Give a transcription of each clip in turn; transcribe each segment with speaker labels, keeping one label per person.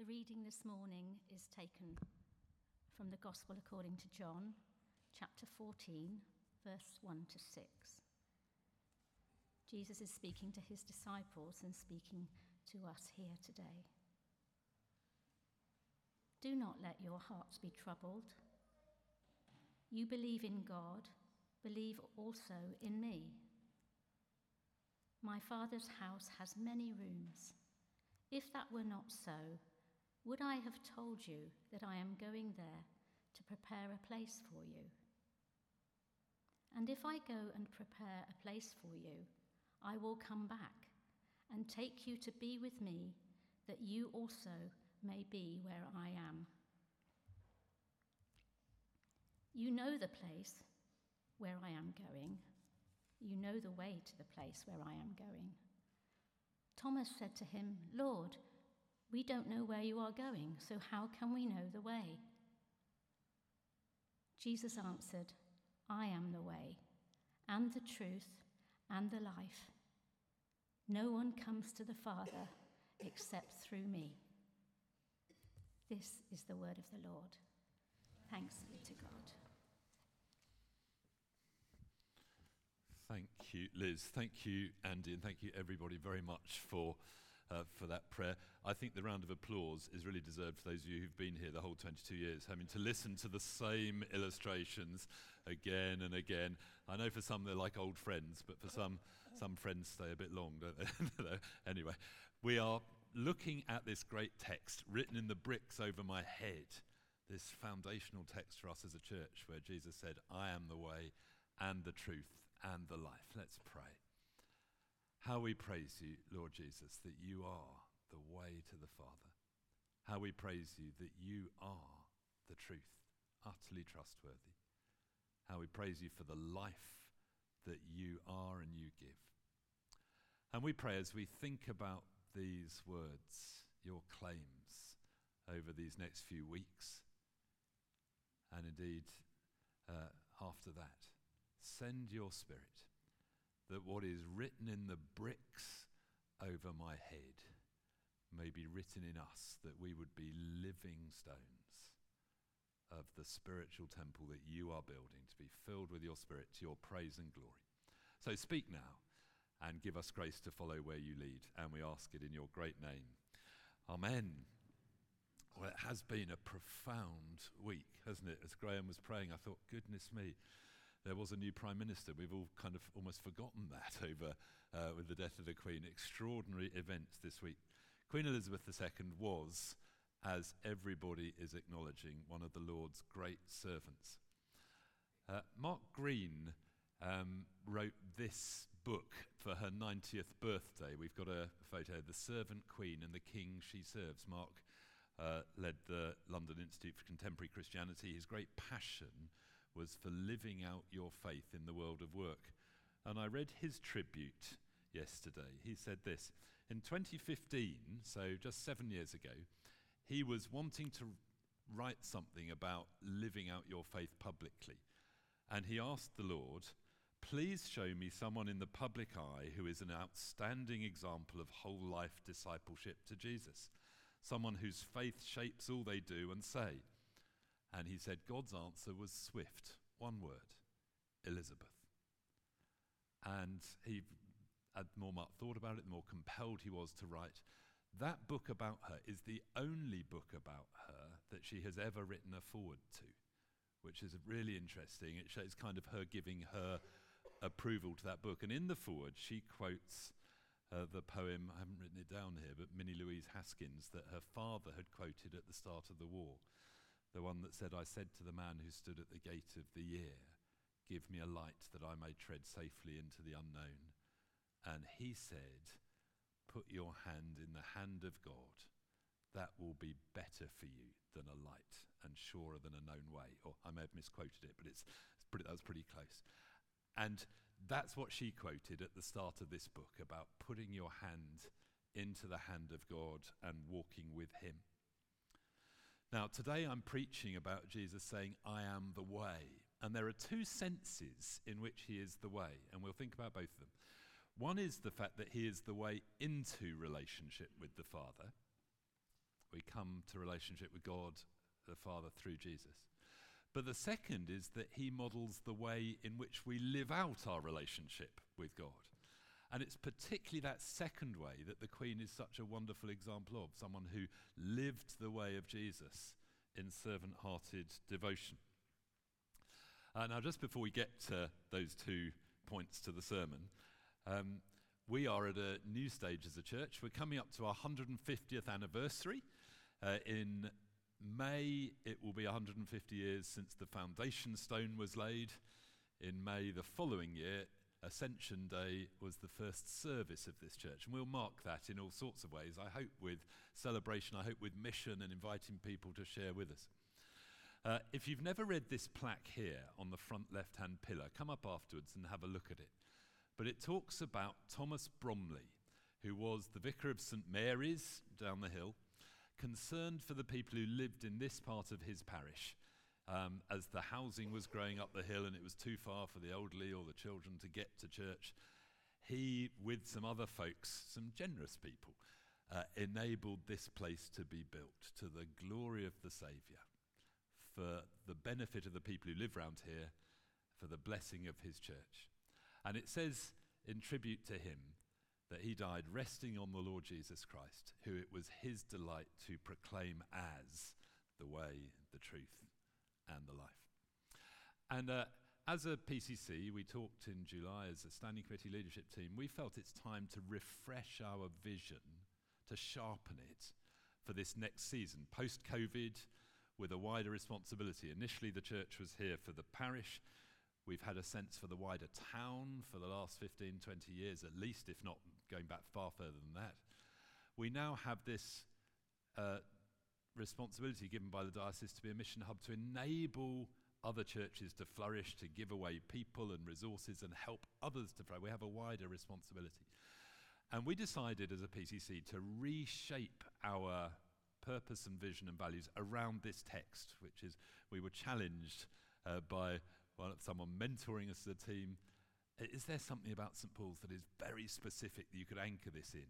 Speaker 1: The reading this morning is taken from the Gospel according to John, chapter 14, verse 1 to 6. Jesus is speaking to his disciples and speaking to us here today. Do not let your hearts be troubled. You believe in God, believe also in me. My Father's house has many rooms. If that were not so, would I have told you that I am going there to prepare a place for you? And if I go and prepare a place for you, I will come back and take you to be with me, that you also may be where I am. You know the place where I am going. You know the way to the place where I am going. Thomas said to him, Lord, we don't know where you are going, so how can we know the way? Jesus answered, I am the way, and the truth, and the life. No one comes to the Father except through me. This is the word of the Lord. Thanks be to God.
Speaker 2: Thank you, Liz. Thank you, Andy, and thank you, everybody, very much for. Uh, for that prayer. I think the round of applause is really deserved for those of you who've been here the whole 22 years, having to listen to the same illustrations again and again. I know for some they're like old friends, but for some, some friends stay a bit long, don't they? anyway, we are looking at this great text written in the bricks over my head, this foundational text for us as a church, where Jesus said, I am the way and the truth and the life. Let's pray. How we praise you, Lord Jesus, that you are the way to the Father. How we praise you that you are the truth, utterly trustworthy. How we praise you for the life that you are and you give. And we pray as we think about these words, your claims, over these next few weeks, and indeed uh, after that Send your spirit that what is written in the bricks over my head may be written in us, that we would be living stones of the spiritual temple that you are building to be filled with your spirit to your praise and glory. So speak now and give us grace to follow where you lead, and we ask it in your great name. Amen. Well, it has been a profound week, hasn't it? As Graham was praying, I thought, goodness me, there was a new prime minister. We've all kind of almost forgotten that over uh, with the death of the Queen. Extraordinary events this week. Queen Elizabeth II was, as everybody is acknowledging, one of the Lord's great servants. Uh, Mark Greene um, wrote this book for her 90th birthday. We've got a photo, The Servant Queen and the King She Serves. Mark uh, led the London Institute for Contemporary Christianity. His great passion was for living out your faith in the world of work. And I read his tribute yesterday. He said this In 2015, so just seven years ago, he was wanting to write something about living out your faith publicly. And he asked the Lord, Please show me someone in the public eye who is an outstanding example of whole life discipleship to Jesus, someone whose faith shapes all they do and say. And he said God's answer was swift, one word Elizabeth. And he, the more Mark thought about it, the more compelled he was to write. That book about her is the only book about her that she has ever written a forward to, which is really interesting. It shows kind of her giving her approval to that book. And in the forward, she quotes uh, the poem, I haven't written it down here, but Minnie Louise Haskins, that her father had quoted at the start of the war the one that said, I said to the man who stood at the gate of the year, Give me a light that I may tread safely into the unknown. And he said, Put your hand in the hand of God. That will be better for you than a light and surer than a known way. Or I may have misquoted it, but it's, it's pretty, that was pretty close. And that's what she quoted at the start of this book about putting your hand into the hand of God and walking with Him. Now, today I'm preaching about Jesus saying, I am the way. And there are two senses in which he is the way, and we'll think about both of them. One is the fact that he is the way into relationship with the Father. We come to relationship with God the Father through Jesus. But the second is that he models the way in which we live out our relationship with God. And it's particularly that second way that the Queen is such a wonderful example of someone who lived the way of Jesus in servant hearted devotion. Uh, now, just before we get to those two points to the sermon, um, we are at a new stage as a church. We're coming up to our 150th anniversary. Uh, in May, it will be 150 years since the foundation stone was laid. In May the following year, Ascension Day was the first service of this church. And we'll mark that in all sorts of ways. I hope with celebration, I hope with mission and inviting people to share with us. Uh, if you've never read this plaque here on the front left hand pillar, come up afterwards and have a look at it. But it talks about Thomas Bromley, who was the vicar of St Mary's down the hill, concerned for the people who lived in this part of his parish um, as the housing was growing up the hill and it was too far for the elderly or the children to get to church, he, with some other folks, some generous people, uh, enabled this place to be built to the glory of the Saviour, for the benefit of the people who live round here, for the blessing of his church. And it says in tribute to him that he died resting on the Lord Jesus Christ, who it was his delight to proclaim as the way, the truth, and the life. And uh, as a PCC, we talked in July as a standing committee leadership team, we felt it's time to refresh our vision, to sharpen it for this next season, post COVID, with a wider responsibility. Initially, the church was here for the parish. We've had a sense for the wider town for the last 15, 20 years at least, if not going back far further than that. We now have this uh, responsibility given by the diocese to be a mission hub to enable other churches to flourish, to give away people and resources and help others to flourish. We have a wider responsibility. And we decided as a PCC to reshape our purpose and vision and values around this text, which is we were challenged uh, by well, someone mentoring us as a team. Is there something about St. Paul's that is very specific that you could anchor this in?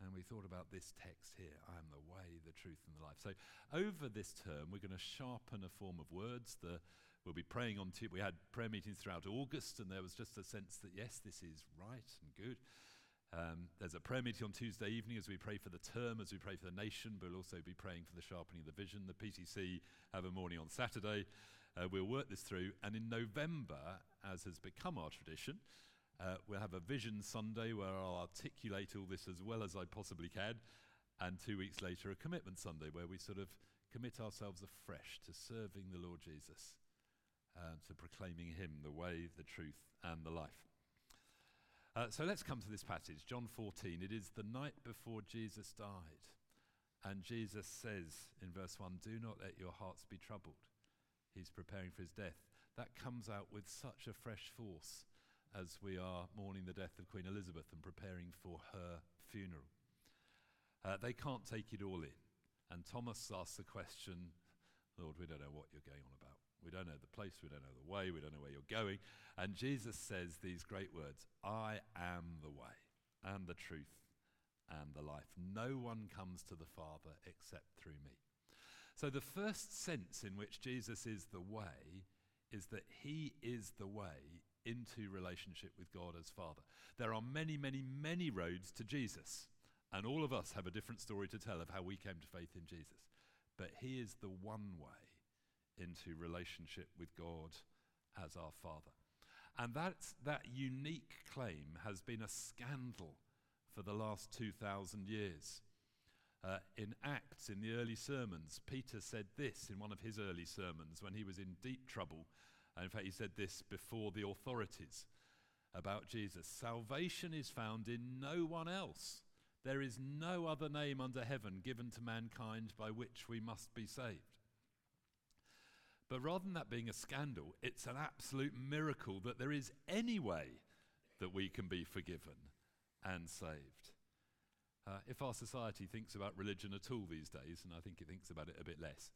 Speaker 2: And we thought about this text here I am the way, the truth, and the life. So, over this term, we're going to sharpen a form of words. The, we'll be praying on, we had prayer meetings throughout August, and there was just a sense that, yes, this is right and good. Um, there's a prayer meeting on Tuesday evening as we pray for the term, as we pray for the nation, but we'll also be praying for the sharpening of the vision. The PCC have a morning on Saturday. Uh, we'll work this through, and in November, as has become our tradition, uh, we'll have a Vision Sunday where I'll articulate all this as well as I possibly can. And two weeks later, a Commitment Sunday where we sort of commit ourselves afresh to serving the Lord Jesus, uh, to proclaiming Him the way, the truth, and the life. Uh, so let's come to this passage, John 14. It is the night before Jesus died. And Jesus says in verse 1 Do not let your hearts be troubled. He's preparing for his death. That comes out with such a fresh force as we are mourning the death of Queen Elizabeth and preparing for her funeral. Uh, they can't take it all in. And Thomas asks the question Lord, we don't know what you're going on about. We don't know the place, we don't know the way, we don't know where you're going. And Jesus says these great words I am the way and the truth and the life. No one comes to the Father except through me. So, the first sense in which Jesus is the way is that he is the way into relationship with God as Father. There are many, many, many roads to Jesus, and all of us have a different story to tell of how we came to faith in Jesus. But He is the one way into relationship with God as our Father. And that's, that unique claim has been a scandal for the last 2,000 years. Uh, in Acts, in the early sermons, Peter said this in one of his early sermons when he was in deep trouble and in fact, he said this before the authorities about Jesus Salvation is found in no one else. There is no other name under heaven given to mankind by which we must be saved. But rather than that being a scandal, it's an absolute miracle that there is any way that we can be forgiven and saved. Uh, if our society thinks about religion at all these days, and I think it thinks about it a bit less,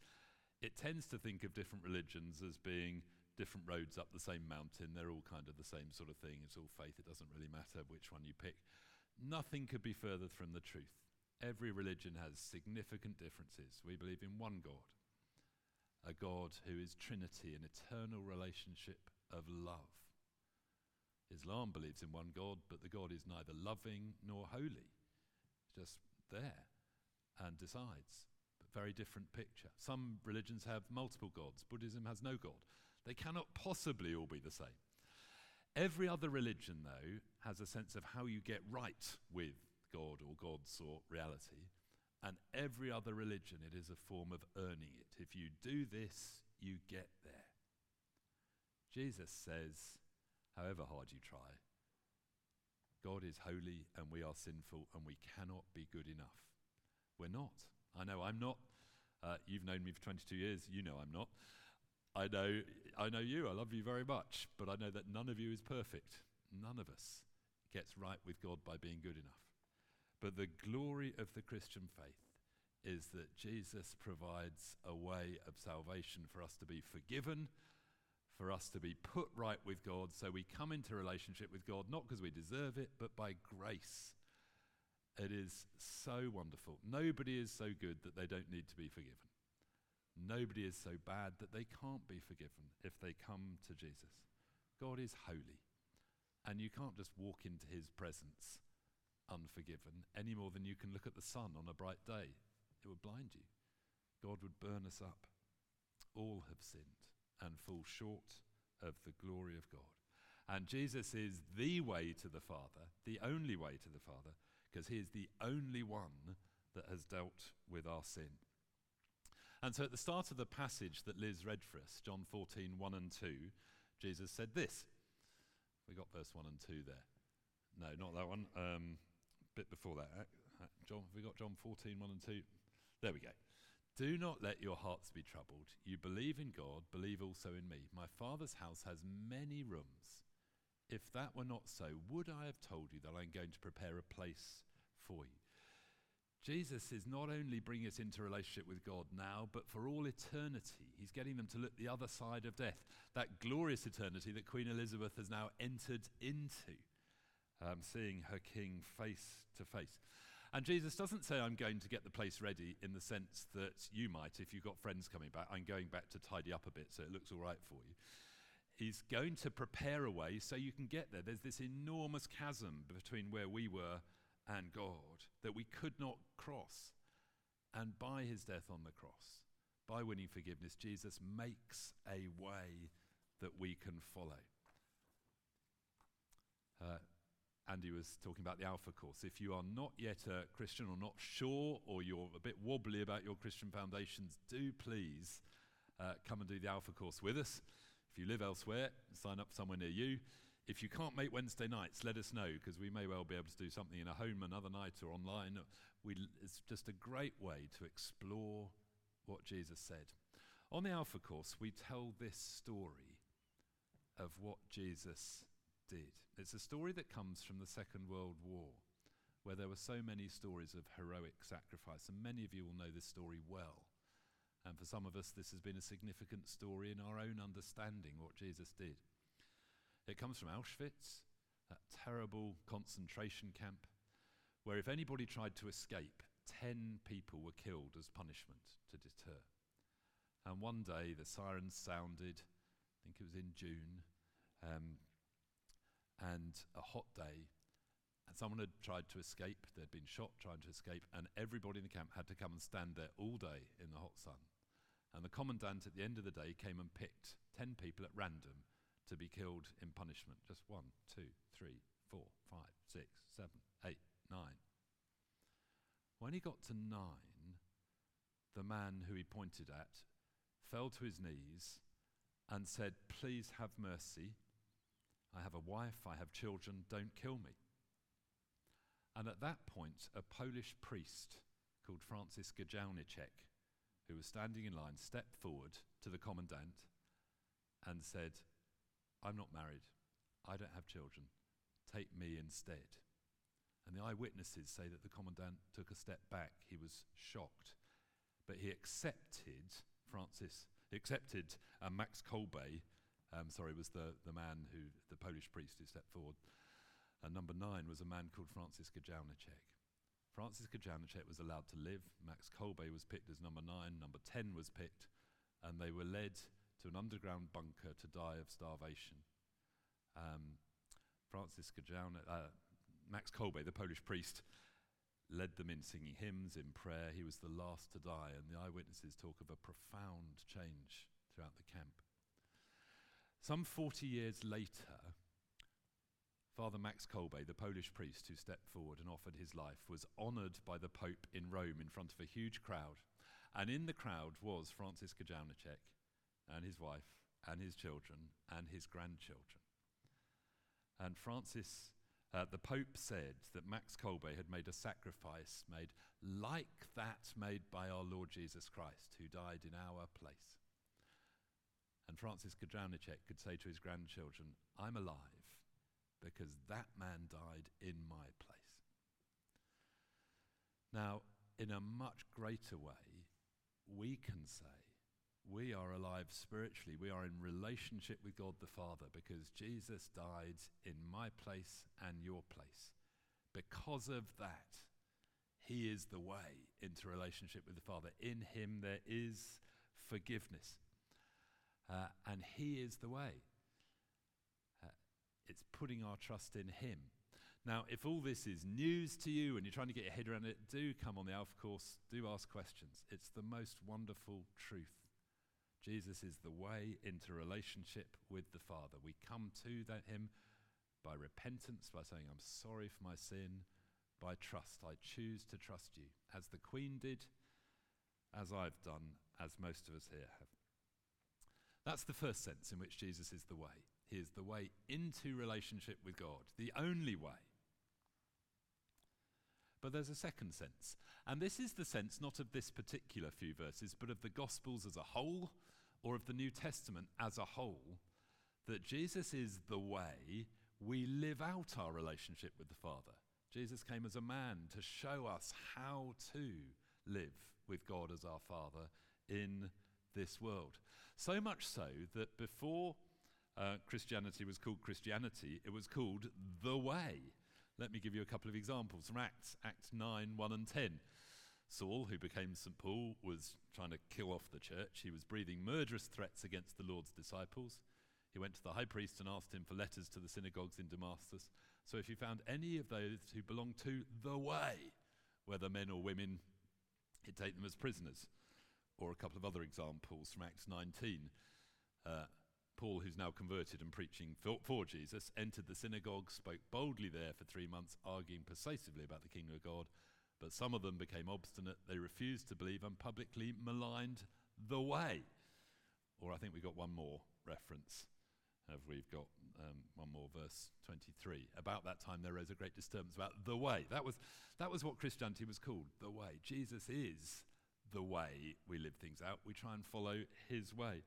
Speaker 2: it tends to think of different religions as being different roads up the same mountain. They're all kind of the same sort of thing. It's all faith. It doesn't really matter which one you pick. Nothing could be further from the truth. Every religion has significant differences. We believe in one God, a God who is Trinity, an eternal relationship of love. Islam believes in one God, but the God is neither loving nor holy, just there and decides. But very different picture. Some religions have multiple gods. Buddhism has no God. They cannot possibly all be the same. Every other religion, though, has a sense of how you get right with God or gods or reality. And every other religion, it is a form of earning it. If you do this, you get there. Jesus says, however hard you try, God is holy and we are sinful and we cannot be good enough. We're not. I know I'm not. Uh, you've known me for 22 years. You know I'm not. I know, I know you. I love you very much. But I know that none of you is perfect. None of us gets right with God by being good enough. But the glory of the Christian faith is that Jesus provides a way of salvation for us to be forgiven, for us to be put right with God. So we come into relationship with God not because we deserve it, but by grace. It is so wonderful. Nobody is so good that they don't need to be forgiven. Nobody is so bad that they can't be forgiven if they come to Jesus. God is holy, and you can't just walk into his presence unforgiven any more than you can look at the sun on a bright day. It would blind you. God would burn us up. All have sinned and fall short of the glory of God. And Jesus is the way to the Father, the only way to the Father, because he is the only one that has dealt with our sin. And so at the start of the passage that Liz read for us, John 14, 1 and 2, Jesus said this. We got verse 1 and 2 there. No, not that one. Um, bit before that. Uh, uh, John, we got John 14, 1 and 2. There we go. Do not let your hearts be troubled. You believe in God, believe also in me. My Father's house has many rooms. If that were not so, would I have told you that I'm going to prepare a place for you? Jesus is not only bringing us into relationship with God now, but for all eternity. He's getting them to look the other side of death, that glorious eternity that Queen Elizabeth has now entered into, um, seeing her king face to face. And Jesus doesn't say, I'm going to get the place ready in the sense that you might, if you've got friends coming back, I'm going back to tidy up a bit so it looks all right for you. He's going to prepare a way so you can get there. There's this enormous chasm between where we were and God that we could not cross. And by his death on the cross, by winning forgiveness, Jesus makes a way that we can follow. Uh, Andy was talking about the Alpha course. If you are not yet a Christian or not sure, or you're a bit wobbly about your Christian foundations, do please uh, come and do the Alpha course with us. If you live elsewhere, sign up somewhere near you. If you can't make Wednesday nights, let us know because we may well be able to do something in a home another night or online. We, it's just a great way to explore what Jesus said. On the Alpha course, we tell this story of what Jesus did. It's a story that comes from the Second World War, where there were so many stories of heroic sacrifice, and many of you will know this story well. And for some of us, this has been a significant story in our own understanding what Jesus did. It comes from Auschwitz, that terrible concentration camp, where if anybody tried to escape, 10 people were killed as punishment to deter. And one day the sirens sounded, I think it was in June, um, and a hot day, and someone had tried to escape. They'd been shot trying to escape, and everybody in the camp had to come and stand there all day in the hot sun. And the commandant at the end of the day came and picked 10 people at random to be killed in punishment. Just one, two, three, four, five, six, seven, eight, nine. When he got to nine, the man who he pointed at fell to his knees and said, Please have mercy. I have a wife, I have children, don't kill me. And at that point, a Polish priest called Francis Gajowniczek, who was standing in line, stepped forward to the commandant and said, I'm not married. I don't have children. Take me instead. And the eyewitnesses say that the commandant took a step back. He was shocked. But he accepted Francis, he accepted uh, Max Kolbe, um, sorry, was the, the man who, the Polish priest who stepped forward. And number nine was a man called Francis Gajowniczek. Francis Gajowniczek was allowed to live. Max Kolbe was picked as number nine. Number 10 was picked. And they were led to an underground bunker to die of starvation. Um, Francis Gajowniczek, uh, Max Kolbe, the Polish priest, led them in singing hymns, in prayer. He was the last to die, and the eyewitnesses talk of a profound change throughout the camp. Some 40 years later, Father Max Kolbe, the Polish priest who stepped forward and offered his life, was honoured by the Pope in Rome in front of a huge crowd. And in the crowd was Francis Gajowniczek and his wife and his children and his grandchildren. And Francis, uh, the Pope said that Max Kolbe had made a sacrifice made like that made by our Lord Jesus Christ, who died in our place. And Francis Gajowniczek could say to his grandchildren, I'm alive because that man died in my place. Now, in a much greater way, we can say we are alive spiritually. We are in relationship with God the Father because Jesus died in my place and your place. Because of that, He is the way into relationship with the Father. In Him there is forgiveness. Uh, and He is the way. It's putting our trust in Him. Now, if all this is news to you and you're trying to get your head around it, do come on the Alpha course, do ask questions. It's the most wonderful truth. Jesus is the way into relationship with the Father. We come to that, Him by repentance, by saying, I'm sorry for my sin, by trust. I choose to trust you, as the Queen did, as I've done, as most of us here have. That's the first sense in which Jesus is the way. He is the way into relationship with God, the only way. But there's a second sense. And this is the sense not of this particular few verses, but of the Gospels as a whole, or of the New Testament as a whole, that Jesus is the way we live out our relationship with the Father. Jesus came as a man to show us how to live with God as our Father in this world. So much so that before uh, Christianity was called Christianity, it was called the way. Let me give you a couple of examples from Acts, Acts 9, 1 and 10. Saul, who became St. Paul, was trying to kill off the church. He was breathing murderous threats against the Lord's disciples. He went to the high priest and asked him for letters to the synagogues in Damascus. So if you found any of those who belonged to the way, whether men or women, he'd take them as prisoners. Or a couple of other examples from Acts 19. Uh, Paul, who's now converted and preaching for, for, Jesus, entered the synagogue, spoke boldly there for three months, arguing persuasively about the kingdom of God. But some of them became obstinate. They refused to believe and publicly maligned the way. Or I think we've got one more reference. Have we've got um, one more verse 23. About that time there arose a great disturbance about the way. That was, that was what Christianity was called, the way. Jesus is the way we live things out. We try and follow his way.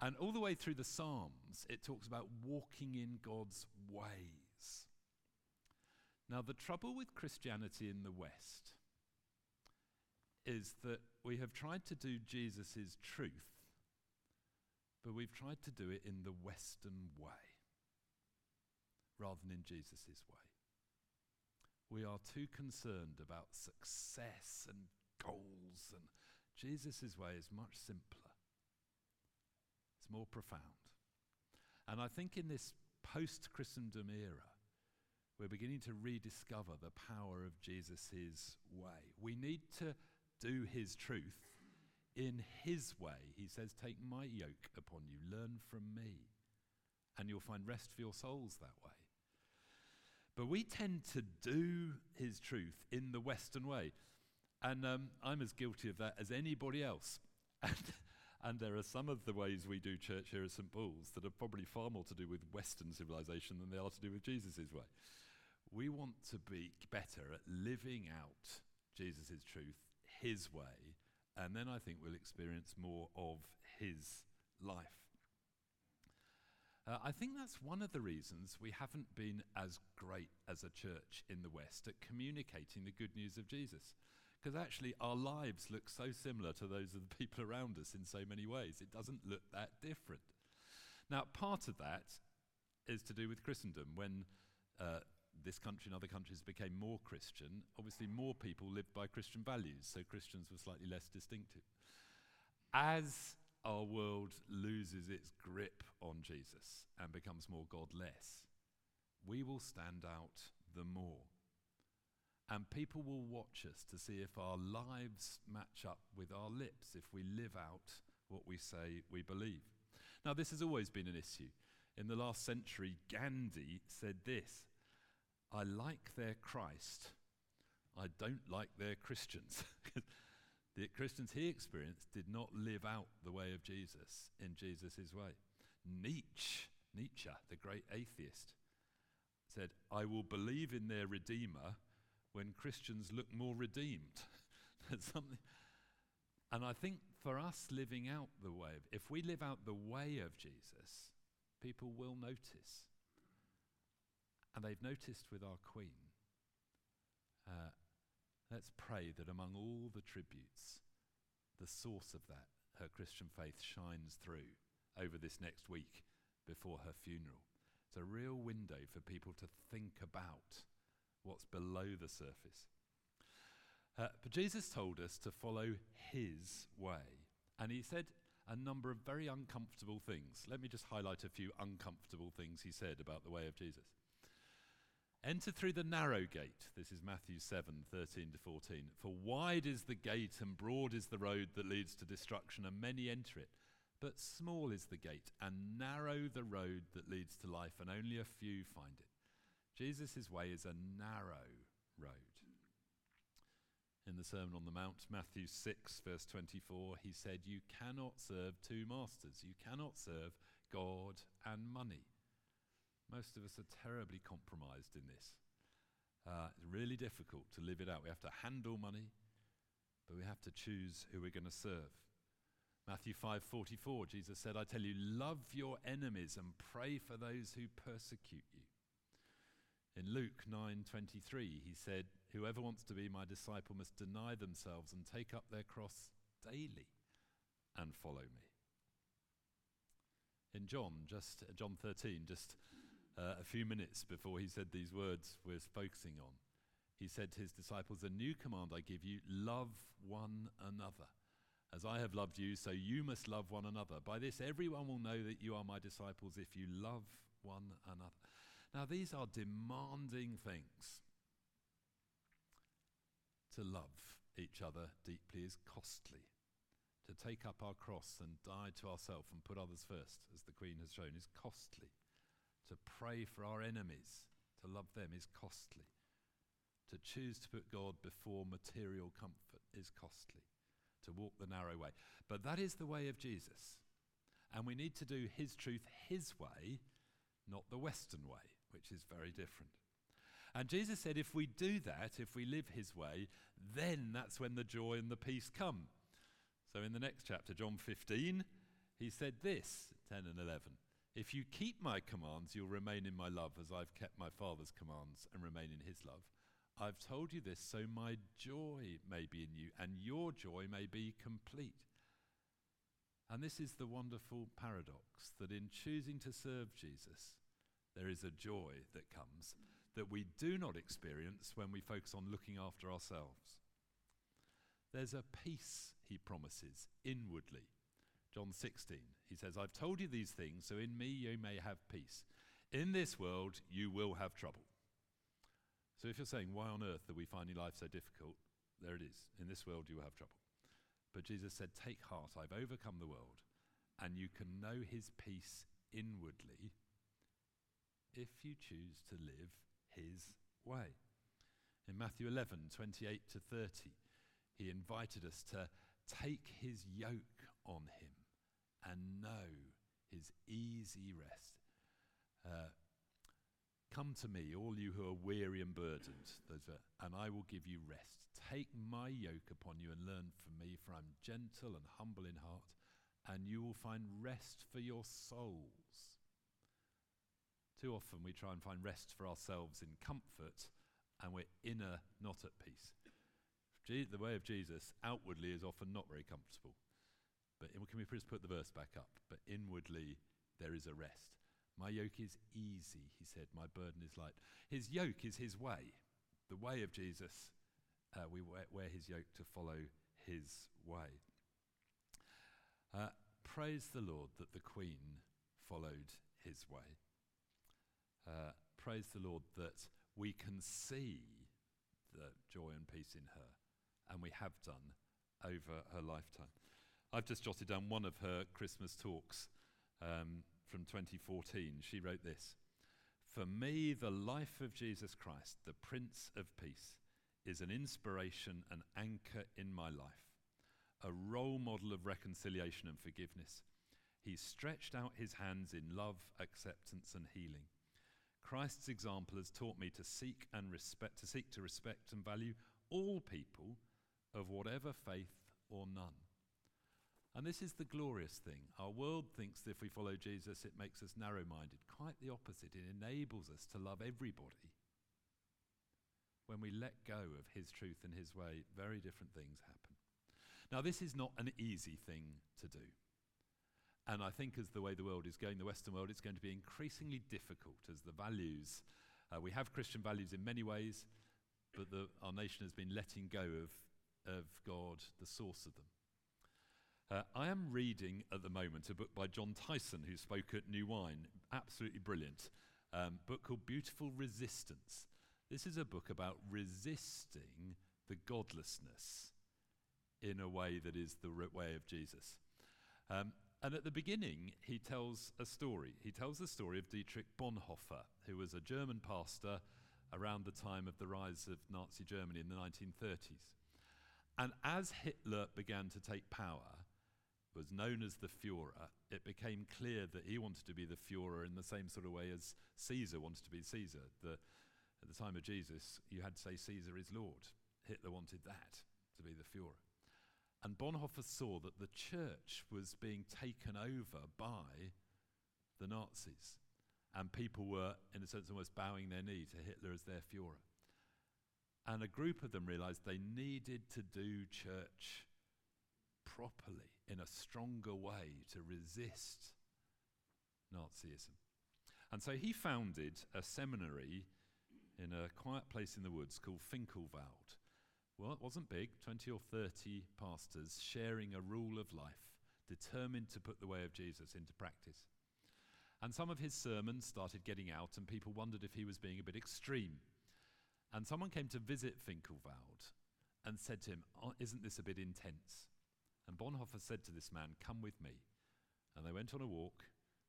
Speaker 2: And all the way through the Psalms, it talks about walking in God's ways. Now, the trouble with Christianity in the West is that we have tried to do Jesus' truth, but we've tried to do it in the Western way rather than in Jesus' way. We are too concerned about success and goals, and Jesus' way is much simpler. It's more profound. And I think in this post Christendom era, we're beginning to rediscover the power of Jesus' way. We need to do his truth in his way. He says, Take my yoke upon you, learn from me, and you'll find rest for your souls that way. But we tend to do his truth in the Western way. And um, I'm as guilty of that as anybody else. And and there are some of the ways we do church here at St. Paul's that are probably far more to do with Western civilization than they are to do with Jesus' way. We want to be better at living out Jesus' truth his way, and then I think we'll experience more of his life. Uh, I think that's one of the reasons we haven't been as great as a church in the West at communicating the good news of Jesus. Because actually, our lives look so similar to those of the people around us in so many ways. It doesn't look that different. Now, part of that is to do with Christendom. When uh, this country and other countries became more Christian, obviously more people lived by Christian values, so Christians were slightly less distinctive. As our world loses its grip on Jesus and becomes more godless, we will stand out the more. And people will watch us to see if our lives match up with our lips, if we live out what we say we believe. Now, this has always been an issue. In the last century, Gandhi said this I like their Christ, I don't like their Christians. the Christians he experienced did not live out the way of Jesus in Jesus' way. Nietzsche, Nietzsche, the great atheist, said, I will believe in their Redeemer when Christians look more redeemed. something. And I think for us living out the way, of, if we live out the way of Jesus, people will notice. And they've noticed with our Queen. Uh, let's pray that among all the tributes, the source of that, her Christian faith, shines through over this next week before her funeral. It's a real window for people to think about what's below the surface. Uh, but Jesus told us to follow his way. And he said a number of very uncomfortable things. Let me just highlight a few uncomfortable things he said about the way of Jesus. Enter through the narrow gate. This is Matthew 7 13 to 14. For wide is the gate and broad is the road that leads to destruction, and many enter it. But small is the gate and narrow the road that leads to life, and only a few find it. Jesus' way is a narrow road. In the Sermon on the Mount, Matthew 6, verse 24, he said, You cannot serve two masters. You cannot serve God and money. Most of us are terribly compromised in this. Uh, it's really difficult to live it out. We have to handle money, but we have to choose who we're going to serve. Matthew 5:44 Jesus said, "I tell you, love your enemies and pray for those who persecute you." In Luke 9:23, he said, "Whoever wants to be my disciple must deny themselves and take up their cross daily and follow me." In John, just John 13, just uh, a few minutes before he said these words we're focusing on, he said to his disciples, "A new command I give you: love one another." As I have loved you, so you must love one another. By this, everyone will know that you are my disciples if you love one another. Now, these are demanding things. To love each other deeply is costly. To take up our cross and die to ourselves and put others first, as the Queen has shown, is costly. To pray for our enemies, to love them, is costly. To choose to put God before material comfort is costly. To walk the narrow way. But that is the way of Jesus. And we need to do His truth His way, not the Western way which is very different. And Jesus said, if we do that, if we live his way, then that's when the joy and the peace come. So in the next chapter, John 15, he said this 10 and 11. If you keep my commands, you'll remain in my love as I've kept my Father's commands and remain in his love. I've told you this so my joy may be in you and your joy may be complete. And this is the wonderful paradox that in choosing to serve Jesus, there is a joy that comes that we do not experience when we focus on looking after ourselves. There's a peace, he promises, inwardly. John 16, he says, I've told you these things so in me you may have peace. In this world you will have trouble. So if you're saying, why on earth are we finding life so difficult? There it is. In this world you will have trouble. But Jesus said, Take heart, I've overcome the world, and you can know his peace inwardly if you choose to live his way. In Matthew 11, 28 to 30, he invited us to take his yoke on him and know his easy rest. Uh, Come to me, all you who are weary and burdened, and I will give you rest. Take my yoke upon you and learn from me, for I'm gentle and humble in heart, and you will find rest for your souls. Too often we try and find rest for ourselves in comfort and we're inner not at peace. The way of Jesus outwardly is often not very comfortable. But in, can we just put the verse back up? But inwardly there is a rest. My yoke is easy, he said. My burden is light. His yoke is his way. The way of Jesus, uh, we wear, wear, his yoke to follow his way. Uh, praise the Lord that the Queen followed his way. Uh, praise the Lord that we can see the joy and peace in her, and we have done over her lifetime. I've just jotted down one of her Christmas talks um, from 2014. She wrote this For me, the life of Jesus Christ, the Prince of Peace, is an inspiration, an anchor in my life, a role model of reconciliation and forgiveness. He stretched out his hands in love, acceptance, and healing. Christ's example has taught me to seek and respect, to seek to respect and value all people of whatever faith or none. And this is the glorious thing. Our world thinks that if we follow Jesus, it makes us narrow minded. Quite the opposite. It enables us to love everybody. When we let go of his truth and his way, very different things happen. Now, this is not an easy thing to do. And I think as the way the world is going, the Western world, it's going to be increasingly difficult as the values, uh, we have Christian values in many ways, but the, our nation has been letting go of, of God, the source of them. Uh, I am reading at the moment a book by Jon Tyson, who spoke at New Wine, absolutely brilliant, um, book called Beautiful Resistance. This is a book about resisting the godlessness in a way that is the way of Jesus. Um, and at the beginning, he tells a story. He tells the story of Dietrich Bonhoeffer, who was a German pastor around the time of the rise of Nazi Germany in the 1930s. And as Hitler began to take power, was known as the Fuhrer, it became clear that he wanted to be the Fuhrer in the same sort of way as Caesar wanted to be Caesar. The, at the time of Jesus, you had to say Caesar is Lord. Hitler wanted that to be the Fuhrer. And Bonhoeffer saw that the church was being taken over by the Nazis. And people were, in a sense, almost bowing their knee to Hitler as their Fuhrer. And a group of them realized they needed to do church properly, in a stronger way, to resist Nazism. And so he founded a seminary in a quiet place in the woods called Finkenwalde. Well, it wasn't big 20 or 30 pastors sharing a rule of life, determined to put the way of Jesus into practice. And some of his sermons started getting out, and people wondered if he was being a bit extreme. And someone came to visit Finkenwalde and said to him, oh, Isn't this a bit intense? And Bonhoeffer said to this man, Come with me. And they went on a walk.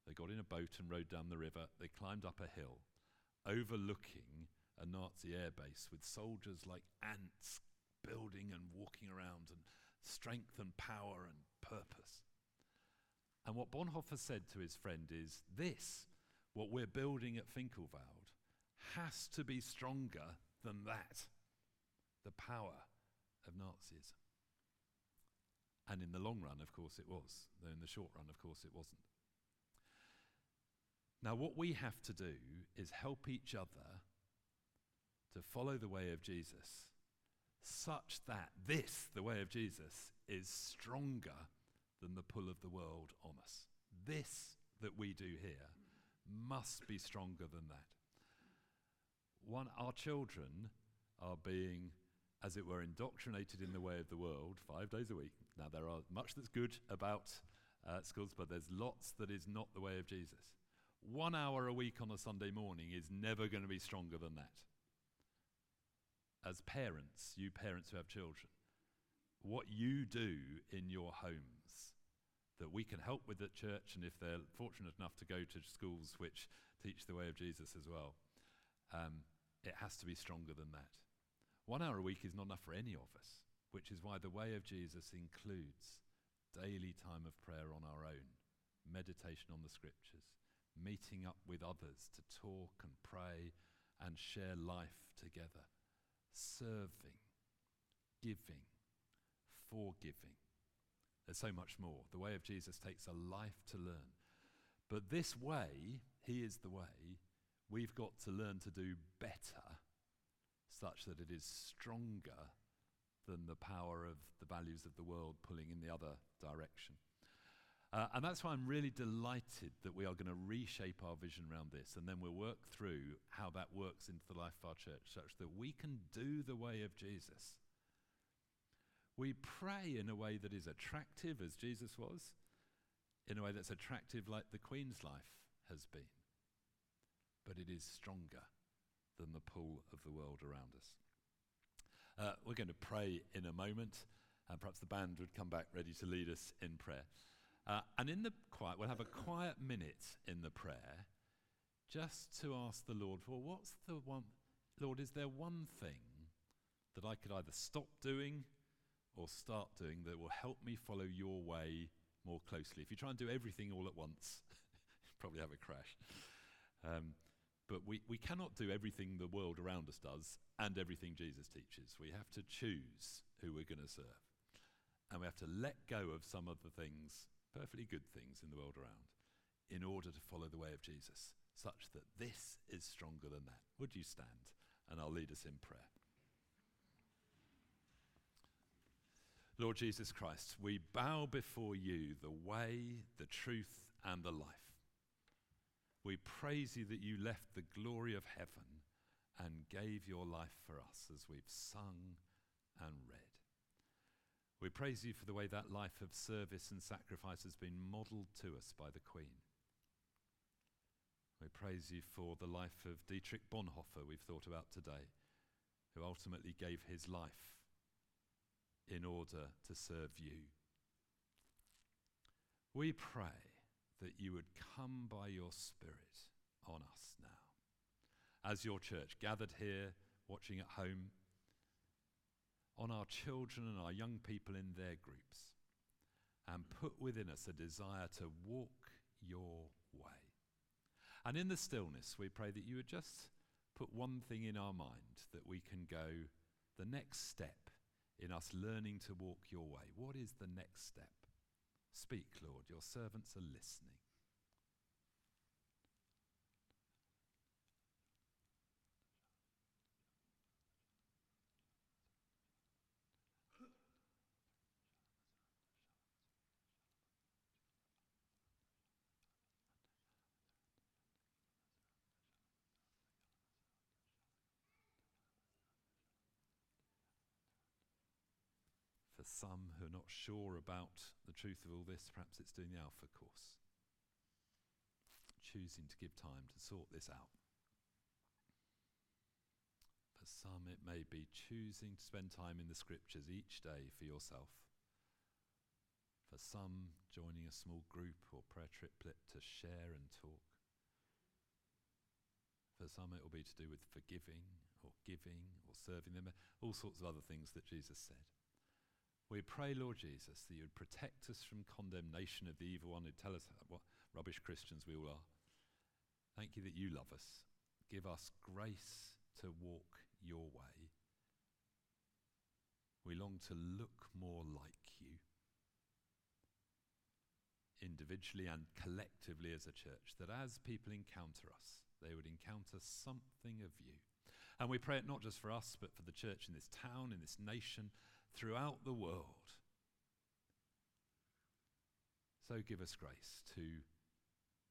Speaker 2: They got in a boat and rowed down the river. They climbed up a hill, overlooking a Nazi airbase with soldiers like ants building and walking around and strength and power and purpose. And what Bonhoeffer said to his friend is this what we're building at Finkenwalde has to be stronger than that the power of Nazism. And in the long run, of course, it was, though in the short run, of course, it wasn't. Now, what we have to do is help each other to follow the way of Jesus such that this, the way of Jesus, is stronger than the pull of the world on us. This that we do here must be stronger than that. One, our children are being, as it were, indoctrinated in the way of the world five days a week. Now, there are much that's good about uh, schools, but there's lots that is not the way of Jesus. One hour a week on a Sunday morning is never going to be stronger than that as parents, you parents who have children, what you do in your homes that we can help with at church, and if they're fortunate enough to go to schools which teach the way of Jesus as well, um, it has to be stronger than that. One hour a week is not enough for any of us, which is why the way of Jesus includes daily time of prayer on our own, meditation on the scriptures, meeting up with others to talk and pray and share life together serving, giving, forgiving. There's so much more. The way of Jesus takes a life to learn. But this way, He is the way, we've got to learn to do better such that it is stronger than the power of the values of the world pulling in the other direction. Uh, and that's why I'm really delighted that we are going to reshape our vision around this. And then we'll work through how that works into the life of our church such that we can do the way of Jesus. We pray in a way that is attractive, as Jesus was, in a way that's attractive, like the Queen's life has been. But it is stronger than the pull of the world around us. Uh, we're going to pray in a moment, and perhaps the band would come back ready to lead us in prayer. Uh, and in the quiet, we'll have a quiet minute in the prayer just to ask the Lord, well, what's the one, Lord, is there one thing that I could either stop doing or start doing that will help me follow your way more closely? If you try and do everything all at once, you probably have a crash. Um, but we, we cannot do everything the world around us does and everything Jesus teaches. We have to choose who we're going to serve. And we have to let go of some of the things perfectly good things in the world around in order to follow the way of Jesus, such that this is stronger than that. Would you stand? And I'll lead us in prayer. Lord Jesus Christ, we bow before you the way, the truth, and the life. We praise you that you left the glory of heaven and gave your life for us as we've sung and read. We praise you for the way that life of service and sacrifice has been modelled to us by the Queen. We praise you for the life of Dietrich Bonhoeffer, we've thought about today, who ultimately gave his life in order to serve you. We pray that you would come by your Spirit on us now. As your church gathered here, watching at home, on our children and our young people in their groups and put within us a desire to walk your way. And in the stillness, we pray that you would just put one thing in our mind that we can go the next step in us learning to walk your way. What is the next step? Speak, Lord, your servants are listening. Some who are not sure about the truth of all this, perhaps it's doing the Alpha course. Choosing to give time to sort this out. For some, it may be choosing to spend time in the scriptures each day for yourself. For some, joining a small group or prayer triplet to share and talk. For some, it will be to do with forgiving or giving or serving them, all sorts of other things that Jesus said. We pray, Lord Jesus, that you would protect us from condemnation of the evil one who'd tell us what rubbish Christians we all are. Thank you that you love us. Give us grace to walk your way. We long to look more like you, individually and collectively as a church, that as people encounter us, they would encounter something of you. And we pray it not just for us, but for the church in this town, in this nation, throughout the world. So give us grace to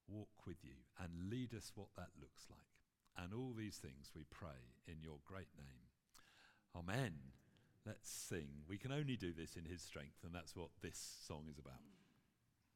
Speaker 2: walk with you and lead us what that looks like. And all these things we pray in your great name. Amen. Let's sing. We can only do this in his strength, and that's what this song is about.